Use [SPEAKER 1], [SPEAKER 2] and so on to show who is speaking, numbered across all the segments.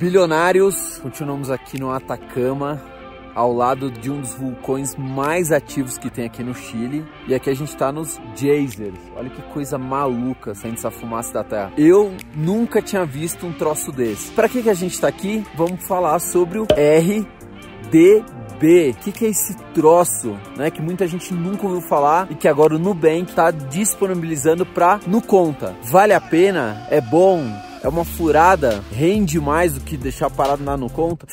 [SPEAKER 1] Bilionários, continuamos aqui no Atacama, ao lado de um dos vulcões mais ativos que tem aqui no Chile. E aqui a gente está nos geysers. Olha que coisa maluca saindo essa fumaça da Terra. Eu nunca tinha visto um troço desse. Para que, que a gente está aqui? Vamos falar sobre o RDB. O que, que é esse troço, né? Que muita gente nunca ouviu falar e que agora o Nubank está disponibilizando para no conta. Vale a pena? É bom? É uma furada, rende mais do que deixar parado lá no conta.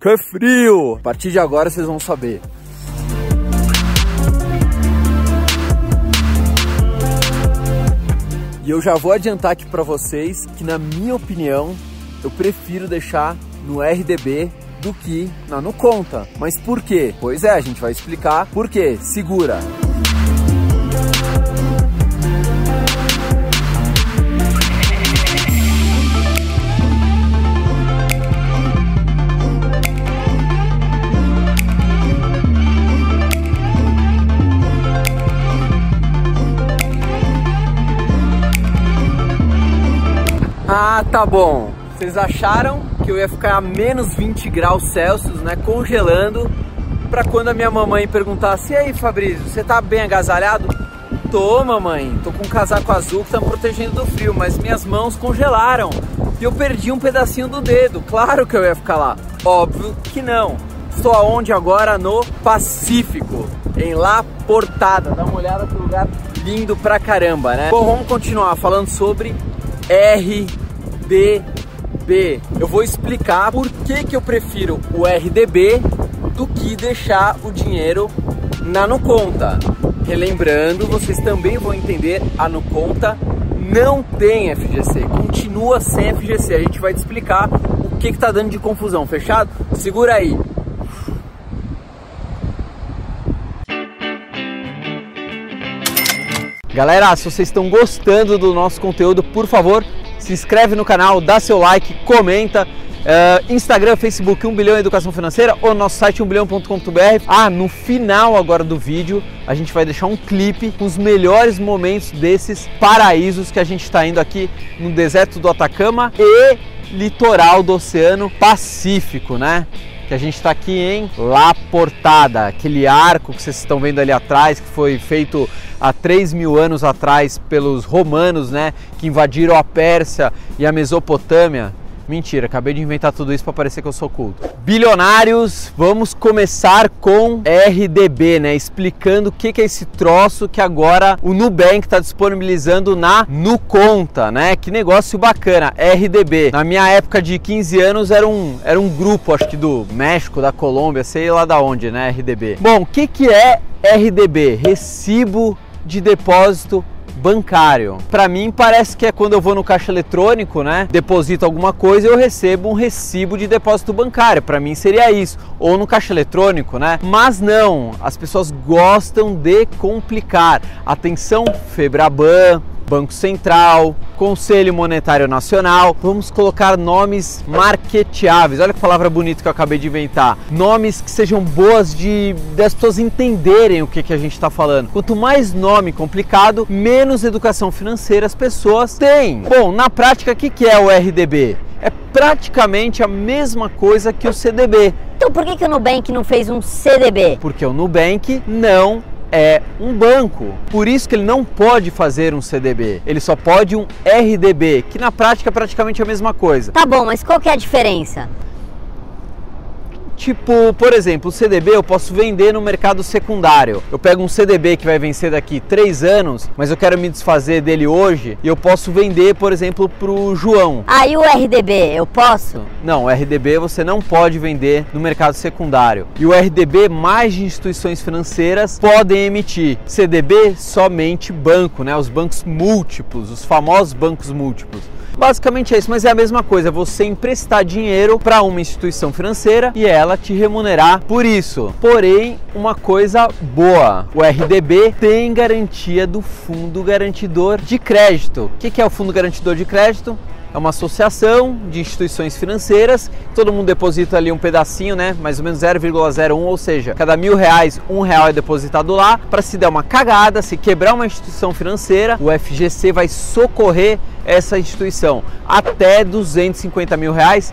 [SPEAKER 1] Que frio! A partir de agora vocês vão saber. E eu já vou adiantar aqui para vocês que na minha opinião, eu prefiro deixar no RDB do que na no conta. Mas por quê? Pois é, a gente vai explicar por quê. Segura. Ah, tá bom. Vocês acharam que eu ia ficar a menos 20 graus Celsius, né, congelando, para quando a minha mamãe perguntasse: "E aí, Fabrício, você tá bem agasalhado?" Tô, mamãe. Tô com um casaco azul que tá me protegendo do frio, mas minhas mãos congelaram. E eu perdi um pedacinho do dedo. Claro que eu ia ficar lá. Óbvio que não. Estou aonde agora? No Pacífico, em La Portada. Dá uma olhada no lugar lindo pra caramba, né? Bom, vamos continuar falando sobre RDB. Eu vou explicar por que, que eu prefiro o RDB do que deixar o dinheiro na no conta. Relembrando, vocês também vão entender a no conta não tem FGC, continua sem FGC. A gente vai te explicar o que está dando de confusão, fechado? Segura aí. Galera, se vocês estão gostando do nosso conteúdo, por favor, se inscreve no canal, dá seu like, comenta. Uh, Instagram, Facebook 1 bilhão educação financeira ou nosso site 1bilhão.com.br. Ah, no final agora do vídeo a gente vai deixar um clipe com os melhores momentos desses paraísos que a gente está indo aqui no deserto do Atacama e litoral do Oceano Pacífico, né? Que a gente está aqui em La Portada, aquele arco que vocês estão vendo ali atrás, que foi feito há 3 mil anos atrás pelos romanos, né, que invadiram a Pérsia e a Mesopotâmia. Mentira, acabei de inventar tudo isso para parecer que eu sou culto. Bilionários, vamos começar com RDB, né? Explicando o que, é esse troço que agora o Nubank está disponibilizando na Nuconta, né? Que negócio bacana, RDB. Na minha época de 15 anos era um, era um grupo, acho que do México, da Colômbia, sei lá da onde, né? RDB. Bom, o que, que é RDB? Recibo de depósito bancário. Para mim parece que é quando eu vou no caixa eletrônico, né, deposito alguma coisa eu recebo um recibo de depósito bancário. Para mim seria isso, ou no caixa eletrônico, né? Mas não, as pessoas gostam de complicar. Atenção, Febraban, Banco Central, Conselho Monetário Nacional. Vamos colocar nomes marketeáveis. Olha que palavra bonita que eu acabei de inventar. Nomes que sejam boas de das pessoas entenderem o que, que a gente está falando. Quanto mais nome complicado, menos educação financeira as pessoas têm. Bom, na prática, o que, que é o RDB? É praticamente a mesma coisa que o CDB.
[SPEAKER 2] Então por que, que o Nubank não fez um CDB?
[SPEAKER 1] Porque o Nubank não é um banco. Por isso que ele não pode fazer um CDB. Ele só pode um RDB, que na prática é praticamente a mesma coisa.
[SPEAKER 2] Tá bom, mas qual que é a diferença?
[SPEAKER 1] Tipo, por exemplo, o CDB eu posso vender no mercado secundário. Eu pego um CDB que vai vencer daqui três anos, mas eu quero me desfazer dele hoje e eu posso vender, por exemplo, para o João.
[SPEAKER 2] Aí ah, o RDB eu posso?
[SPEAKER 1] Não, o RDB você não pode vender no mercado secundário. E o RDB mais de instituições financeiras podem emitir. CDB somente banco, né? Os bancos múltiplos, os famosos bancos múltiplos. Basicamente é isso, mas é a mesma coisa, você emprestar dinheiro para uma instituição financeira e ela te remunerar por isso. Porém, uma coisa boa, o RDB tem garantia do Fundo Garantidor de Crédito. O que é o Fundo Garantidor de Crédito? É uma associação de instituições financeiras, todo mundo deposita ali um pedacinho, né? Mais ou menos 0,01, ou seja, cada mil reais, um real é depositado lá. Para se der uma cagada, se quebrar uma instituição financeira, o FGC vai socorrer essa instituição até 250 mil reais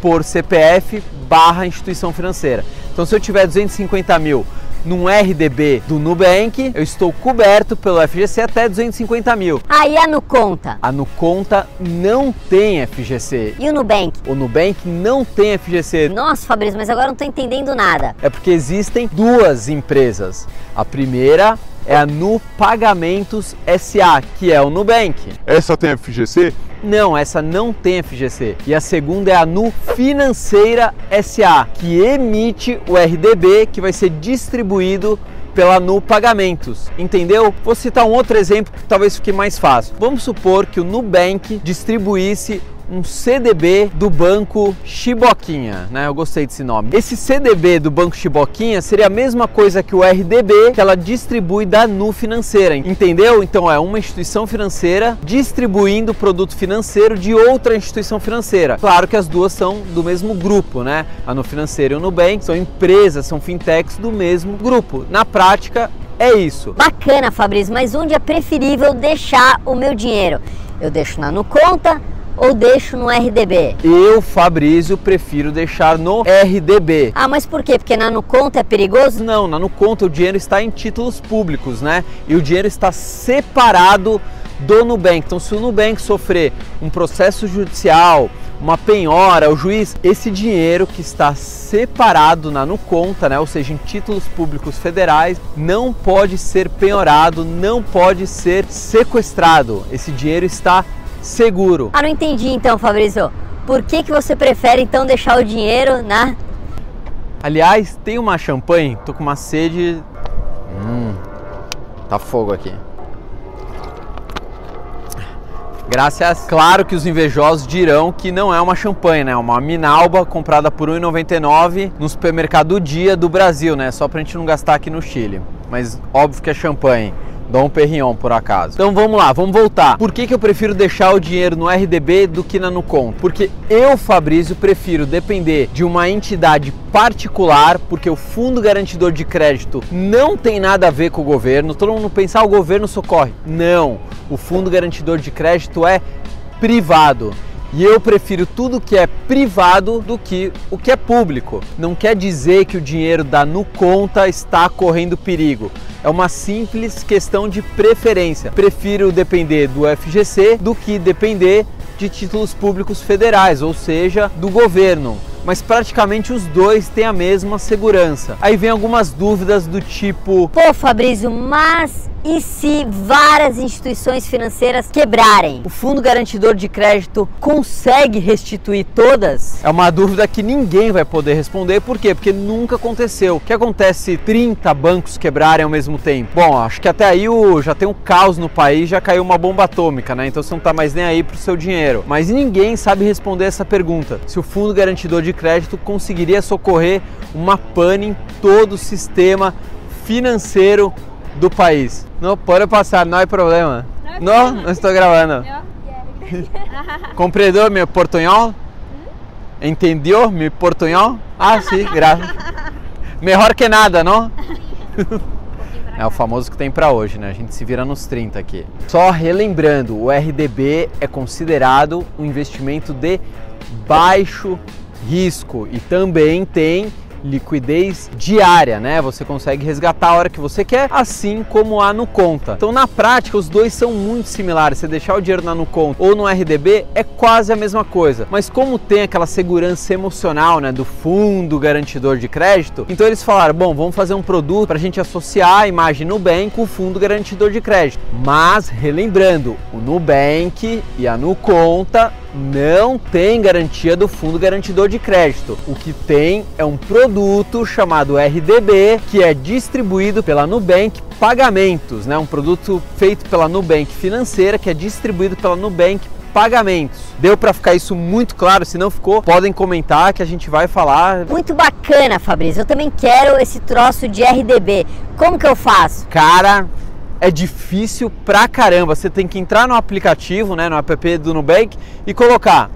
[SPEAKER 1] por CPF barra instituição financeira. Então, se eu tiver 250 mil num RDB do Nubank, eu estou coberto pelo FGC até 250 mil.
[SPEAKER 2] Aí a Nuconta.
[SPEAKER 1] A Nuconta não tem FGC.
[SPEAKER 2] E o Nubank?
[SPEAKER 1] O Nubank não tem FGC.
[SPEAKER 2] Nossa, Fabrício, mas agora eu não estou entendendo nada.
[SPEAKER 1] É porque existem duas empresas. A primeira é a Nu Pagamentos SA, que é o Nubank.
[SPEAKER 3] Essa tem FGC?
[SPEAKER 1] Não, essa não tem FGC. E a segunda é a Nu Financeira SA, que emite o RDB que vai ser distribuído pela Nu Pagamentos, entendeu? Vou citar um outro exemplo que talvez fique mais fácil. Vamos supor que o Nubank distribuísse um CDB do Banco Chiboquinha, né? Eu gostei desse nome. Esse CDB do Banco Chiboquinha seria a mesma coisa que o RDB que ela distribui da Nu Financeira, entendeu? Então é uma instituição financeira distribuindo produto financeiro de outra instituição financeira. Claro que as duas são do mesmo grupo, né? A Nu Financeira e o Nubank são empresas, são fintechs do mesmo grupo. Na prática, é isso.
[SPEAKER 2] Bacana, Fabrício, mas onde é preferível deixar o meu dinheiro? Eu deixo na Nuconta, ou deixo no RDB?
[SPEAKER 1] Eu, Fabrício, prefiro deixar no RDB.
[SPEAKER 2] Ah, mas por quê? Porque na Nuconta é perigoso?
[SPEAKER 1] Não, na Nuconta o dinheiro está em títulos públicos, né? E o dinheiro está separado do Nubank. Então, se o Nubank sofrer um processo judicial, uma penhora, o juiz, esse dinheiro que está separado na Nuconta, né, ou seja, em títulos públicos federais, não pode ser penhorado, não pode ser sequestrado. Esse dinheiro está seguro.
[SPEAKER 2] Ah, não entendi então, Fabrício. Por que, que você prefere então deixar o dinheiro na.
[SPEAKER 1] Aliás, tem uma champanhe, tô com uma sede. Hum, tá fogo aqui. Graças. Claro que os invejosos dirão que não é uma champanhe, né? É uma Minalba comprada por R$ 1,99 no supermercado Dia do Brasil, né? Só pra gente não gastar aqui no Chile. Mas óbvio que é champanhe. Dom Perignon, por acaso. Então vamos lá, vamos voltar. Por que, que eu prefiro deixar o dinheiro no RDB do que na Nuconta? Porque eu, Fabrício, prefiro depender de uma entidade particular, porque o Fundo Garantidor de Crédito não tem nada a ver com o governo. Todo mundo pensa, ah, o governo socorre. Não, o Fundo Garantidor de Crédito é privado. E eu prefiro tudo que é privado do que o que é público. Não quer dizer que o dinheiro da Nuconta está correndo perigo. É uma simples questão de preferência. Prefiro depender do FGC do que depender de títulos públicos federais, ou seja, do governo mas praticamente os dois têm a mesma segurança. Aí vem algumas dúvidas do tipo:
[SPEAKER 2] Pô, Fabrício, mas e se várias instituições financeiras quebrarem?
[SPEAKER 1] O Fundo Garantidor de Crédito consegue restituir todas? É uma dúvida que ninguém vai poder responder. Por quê? Porque nunca aconteceu. O que acontece se 30 bancos quebrarem ao mesmo tempo? Bom, acho que até aí o, já tem um caos no país, já caiu uma bomba atômica, né? Então você não tá mais nem aí pro seu dinheiro. Mas ninguém sabe responder essa pergunta. Se o Fundo Garantidor de Crédito conseguiria socorrer uma pane em todo o sistema financeiro do país. No puede pasar, no hay problema. No, no estoy grabando. ¿Compreendeu meu portunhol? Entendeu meu portunhol? Ah, sim, graças. Melhor que nada, não? É o famoso que tem para hoje, né? A gente se vira nos 30 aqui. Só relembrando, o RDB é considerado um investimento de baixo risco e também tem liquidez diária, né? Você consegue resgatar a hora que você quer, assim como a no conta. Então, na prática, os dois são muito similares. Você deixar o dinheiro na no conta ou no RDB é quase a mesma coisa. Mas como tem aquela segurança emocional, né, do fundo garantidor de crédito, então eles falaram: bom, vamos fazer um produto para a gente associar a imagem Nubank com o fundo garantidor de crédito. Mas relembrando, o Nubank e a Nuconta não tem garantia do fundo garantidor de crédito. O que tem é um produto chamado RDB, que é distribuído pela Nubank Pagamentos, né? Um produto feito pela Nubank Financeira, que é distribuído pela Nubank pagamentos. Deu para ficar isso muito claro? Se não ficou, podem comentar que a gente vai falar.
[SPEAKER 2] Muito bacana, Fabrício. Eu também quero esse troço de RDB. Como que eu faço?
[SPEAKER 1] Cara, é difícil pra caramba. Você tem que entrar no aplicativo, né, no app do Nubank e colocar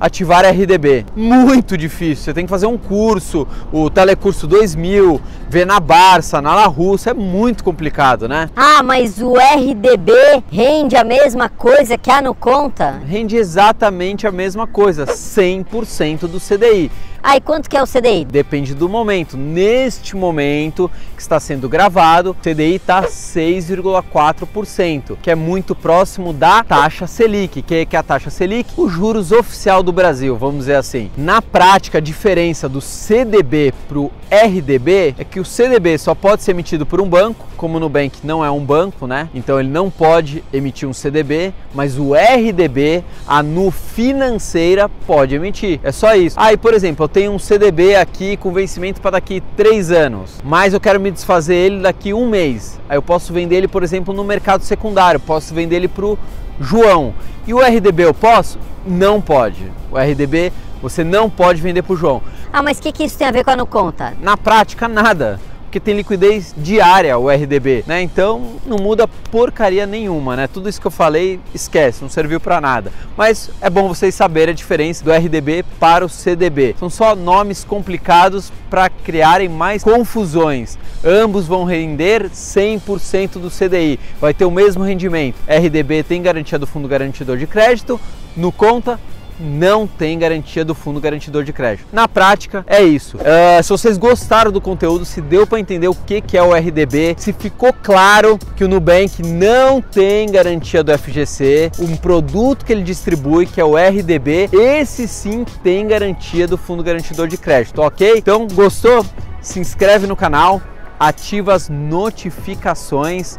[SPEAKER 1] ativar RDB. Muito difícil. Você tem que fazer um curso, o Telecurso 2000, ver na Barça, na La Russa, é muito complicado, né?
[SPEAKER 2] Ah, mas o RDB rende a mesma coisa que a no conta?
[SPEAKER 1] Rende exatamente a mesma coisa, 100% do CDI.
[SPEAKER 2] E quanto que é o CDI?
[SPEAKER 1] Depende do momento. Neste momento que está sendo gravado, o CDI está 6,4%, que é muito próximo da taxa Selic, que é a taxa Selic, o juros oficial do Brasil, vamos dizer assim. Na prática, a diferença do CDB para o RDB é que o CDB só pode ser emitido por um banco, como o Nubank não é um banco, né? Então ele não pode emitir um CDB, mas o RDB, a Nu Financeira, pode emitir. É só isso. Aí, ah, por exemplo, tenho um CDB aqui com vencimento para daqui três anos, mas eu quero me desfazer ele daqui um mês. Aí eu posso vender ele, por exemplo, no mercado secundário, posso vender ele para o João. E o RDB eu posso? Não pode. O RDB você não pode vender para o João.
[SPEAKER 2] Ah, mas o que, que isso tem a ver com a no conta?
[SPEAKER 1] Na prática, nada porque tem liquidez diária o RDB, né? Então não muda porcaria nenhuma, né? Tudo isso que eu falei, esquece, não serviu para nada. Mas é bom vocês saberem a diferença do RDB para o CDB. São só nomes complicados para criarem mais confusões. Ambos vão render 100% do CDI. Vai ter o mesmo rendimento. RDB tem garantia do Fundo Garantidor de Crédito, no conta não tem garantia do fundo garantidor de crédito. Na prática, é isso. Uh, se vocês gostaram do conteúdo, se deu para entender o que, que é o RDB, se ficou claro que o Nubank não tem garantia do FGC, um produto que ele distribui, que é o RDB, esse sim tem garantia do fundo garantidor de crédito, ok? Então, gostou? Se inscreve no canal, ativa as notificações,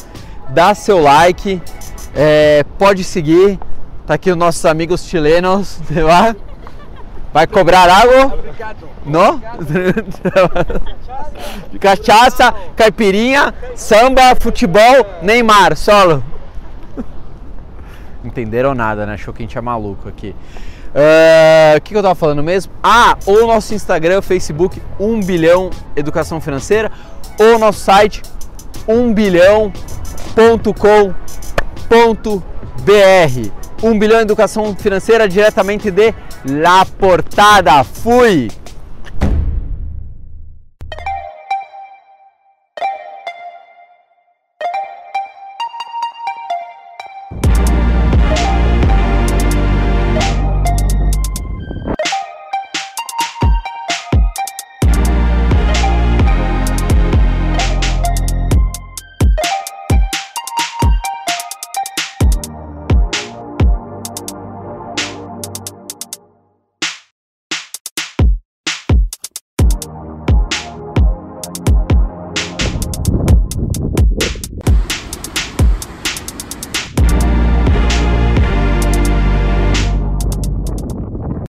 [SPEAKER 1] dá seu like, é, pode seguir Tá aqui os nossos amigos chilenos, vai? Vai cobrar água? Não? Cachaça, caipirinha, samba, futebol, Neymar, solo. Entenderam nada, né? Achou que a gente é maluco aqui. Uh, o que, que eu tava falando mesmo? Ah, ou nosso Instagram, Facebook, 1 bilhão educação financeira, ou nosso site 1 bilhão.com.br. 1 bilhão em educação financeira diretamente de La Portada. Fui!